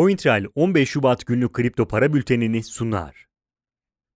CoinTrail 15 Şubat günlük kripto para bültenini sunar.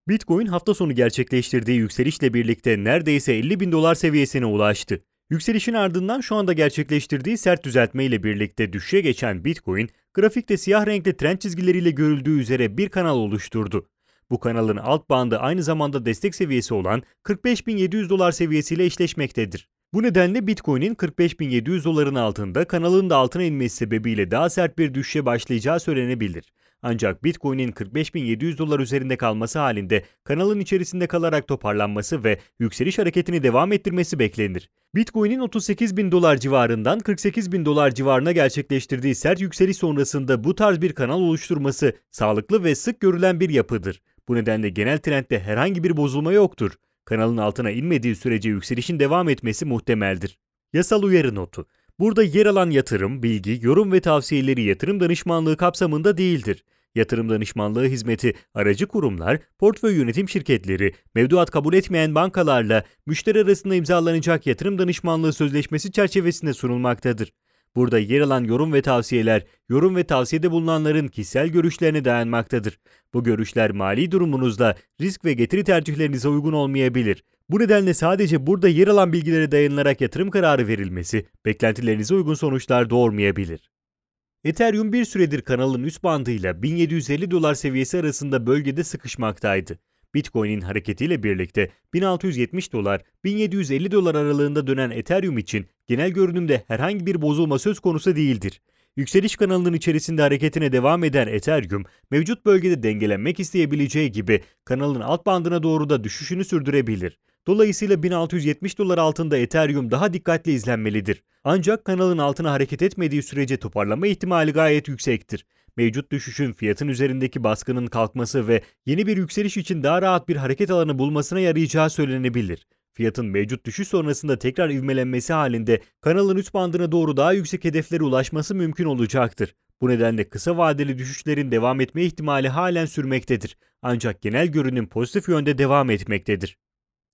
Bitcoin hafta sonu gerçekleştirdiği yükselişle birlikte neredeyse 50 bin dolar seviyesine ulaştı. Yükselişin ardından şu anda gerçekleştirdiği sert düzeltme ile birlikte düşüşe geçen Bitcoin, grafikte siyah renkli trend çizgileriyle görüldüğü üzere bir kanal oluşturdu. Bu kanalın alt bandı aynı zamanda destek seviyesi olan 45.700 dolar seviyesiyle eşleşmektedir. Bu nedenle Bitcoin'in 45.700 doların altında kanalın da altına inmesi sebebiyle daha sert bir düşüşe başlayacağı söylenebilir. Ancak Bitcoin'in 45.700 dolar üzerinde kalması halinde kanalın içerisinde kalarak toparlanması ve yükseliş hareketini devam ettirmesi beklenir. Bitcoin'in 38.000 dolar civarından 48.000 dolar civarına gerçekleştirdiği sert yükseliş sonrasında bu tarz bir kanal oluşturması sağlıklı ve sık görülen bir yapıdır. Bu nedenle genel trendde herhangi bir bozulma yoktur. Kanalın altına inmediği sürece yükselişin devam etmesi muhtemeldir. Yasal uyarı notu. Burada yer alan yatırım, bilgi, yorum ve tavsiyeleri yatırım danışmanlığı kapsamında değildir. Yatırım danışmanlığı hizmeti aracı kurumlar, portföy yönetim şirketleri, mevduat kabul etmeyen bankalarla müşteri arasında imzalanacak yatırım danışmanlığı sözleşmesi çerçevesinde sunulmaktadır. Burada yer alan yorum ve tavsiyeler, yorum ve tavsiyede bulunanların kişisel görüşlerine dayanmaktadır. Bu görüşler mali durumunuzda risk ve getiri tercihlerinize uygun olmayabilir. Bu nedenle sadece burada yer alan bilgilere dayanılarak yatırım kararı verilmesi, beklentilerinize uygun sonuçlar doğurmayabilir. Ethereum bir süredir kanalın üst bandıyla 1750 dolar seviyesi arasında bölgede sıkışmaktaydı. Bitcoin'in hareketiyle birlikte 1670 dolar, 1750 dolar aralığında dönen Ethereum için genel görünümde herhangi bir bozulma söz konusu değildir. Yükseliş kanalının içerisinde hareketine devam eden Ethereum, mevcut bölgede dengelenmek isteyebileceği gibi kanalın alt bandına doğru da düşüşünü sürdürebilir. Dolayısıyla 1670 dolar altında Ethereum daha dikkatli izlenmelidir. Ancak kanalın altına hareket etmediği sürece toparlama ihtimali gayet yüksektir. Mevcut düşüşün fiyatın üzerindeki baskının kalkması ve yeni bir yükseliş için daha rahat bir hareket alanı bulmasına yarayacağı söylenebilir. Fiyatın mevcut düşüş sonrasında tekrar ivmelenmesi halinde kanalın üst bandına doğru daha yüksek hedeflere ulaşması mümkün olacaktır. Bu nedenle kısa vadeli düşüşlerin devam etme ihtimali halen sürmektedir. Ancak genel görünüm pozitif yönde devam etmektedir.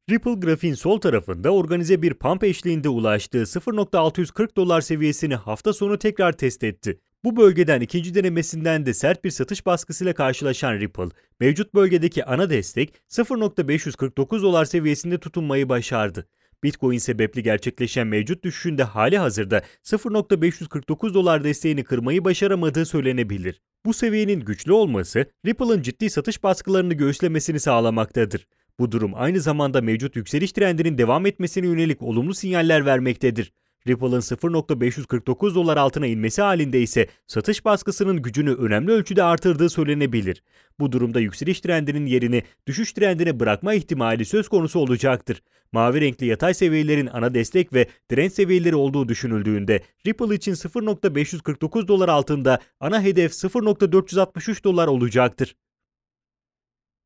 Ripple grafiğin sol tarafında organize bir pump eşliğinde ulaştığı 0.640 dolar seviyesini hafta sonu tekrar test etti. Bu bölgeden ikinci denemesinden de sert bir satış baskısıyla karşılaşan Ripple, mevcut bölgedeki ana destek 0.549 dolar seviyesinde tutunmayı başardı. Bitcoin sebepli gerçekleşen mevcut düşüşünde hali hazırda 0.549 dolar desteğini kırmayı başaramadığı söylenebilir. Bu seviyenin güçlü olması Ripple'ın ciddi satış baskılarını göğüslemesini sağlamaktadır. Bu durum aynı zamanda mevcut yükseliş trendinin devam etmesine yönelik olumlu sinyaller vermektedir. Ripple'ın 0.549 dolar altına inmesi halinde ise satış baskısının gücünü önemli ölçüde artırdığı söylenebilir. Bu durumda yükseliş trendinin yerini düşüş trendine bırakma ihtimali söz konusu olacaktır. Mavi renkli yatay seviyelerin ana destek ve direnç seviyeleri olduğu düşünüldüğünde Ripple için 0.549 dolar altında ana hedef 0.463 dolar olacaktır.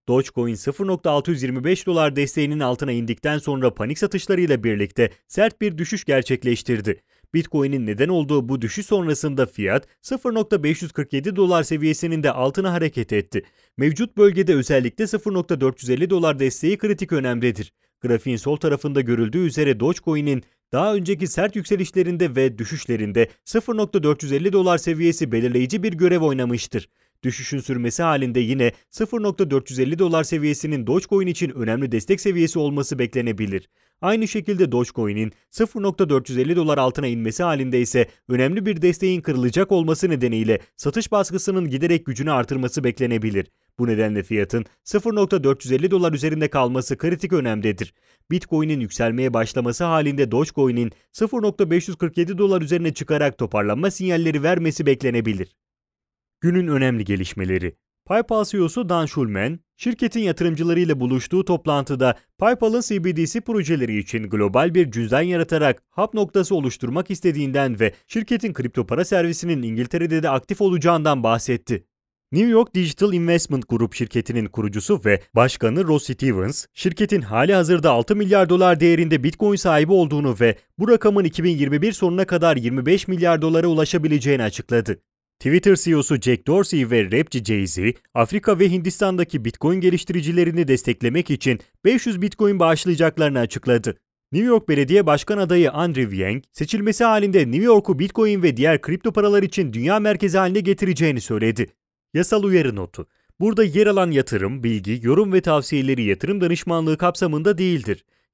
Dogecoin 0.625 dolar desteğinin altına indikten sonra panik satışlarıyla birlikte sert bir düşüş gerçekleştirdi. Bitcoin'in neden olduğu bu düşüş sonrasında fiyat 0.547 dolar seviyesinin de altına hareket etti. Mevcut bölgede özellikle 0.450 dolar desteği kritik önemdedir. Grafiğin sol tarafında görüldüğü üzere Dogecoin'in daha önceki sert yükselişlerinde ve düşüşlerinde 0.450 dolar seviyesi belirleyici bir görev oynamıştır. Düşüşün sürmesi halinde yine 0.450 dolar seviyesinin Dogecoin için önemli destek seviyesi olması beklenebilir. Aynı şekilde Dogecoin'in 0.450 dolar altına inmesi halinde ise önemli bir desteğin kırılacak olması nedeniyle satış baskısının giderek gücünü artırması beklenebilir. Bu nedenle fiyatın 0.450 dolar üzerinde kalması kritik önemdedir. Bitcoin'in yükselmeye başlaması halinde Dogecoin'in 0.547 dolar üzerine çıkarak toparlanma sinyalleri vermesi beklenebilir. Günün önemli gelişmeleri. PayPal CEO'su Dan Schulman, şirketin yatırımcılarıyla buluştuğu toplantıda PayPal'ın CBDC projeleri için global bir cüzdan yaratarak hub noktası oluşturmak istediğinden ve şirketin kripto para servisinin İngiltere'de de aktif olacağından bahsetti. New York Digital Investment Group şirketinin kurucusu ve başkanı Ross Stevens, şirketin hali hazırda 6 milyar dolar değerinde Bitcoin sahibi olduğunu ve bu rakamın 2021 sonuna kadar 25 milyar dolara ulaşabileceğini açıkladı. Twitter CEO'su Jack Dorsey ve rapçi Jay-Z, Afrika ve Hindistan'daki Bitcoin geliştiricilerini desteklemek için 500 Bitcoin bağışlayacaklarını açıkladı. New York Belediye Başkan adayı Andrew Yang, seçilmesi halinde New York'u Bitcoin ve diğer kripto paralar için dünya merkezi haline getireceğini söyledi. Yasal uyarı notu. Burada yer alan yatırım, bilgi, yorum ve tavsiyeleri yatırım danışmanlığı kapsamında değildir.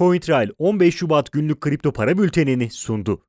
CoinTrail 15 Şubat günlük kripto para bültenini sundu.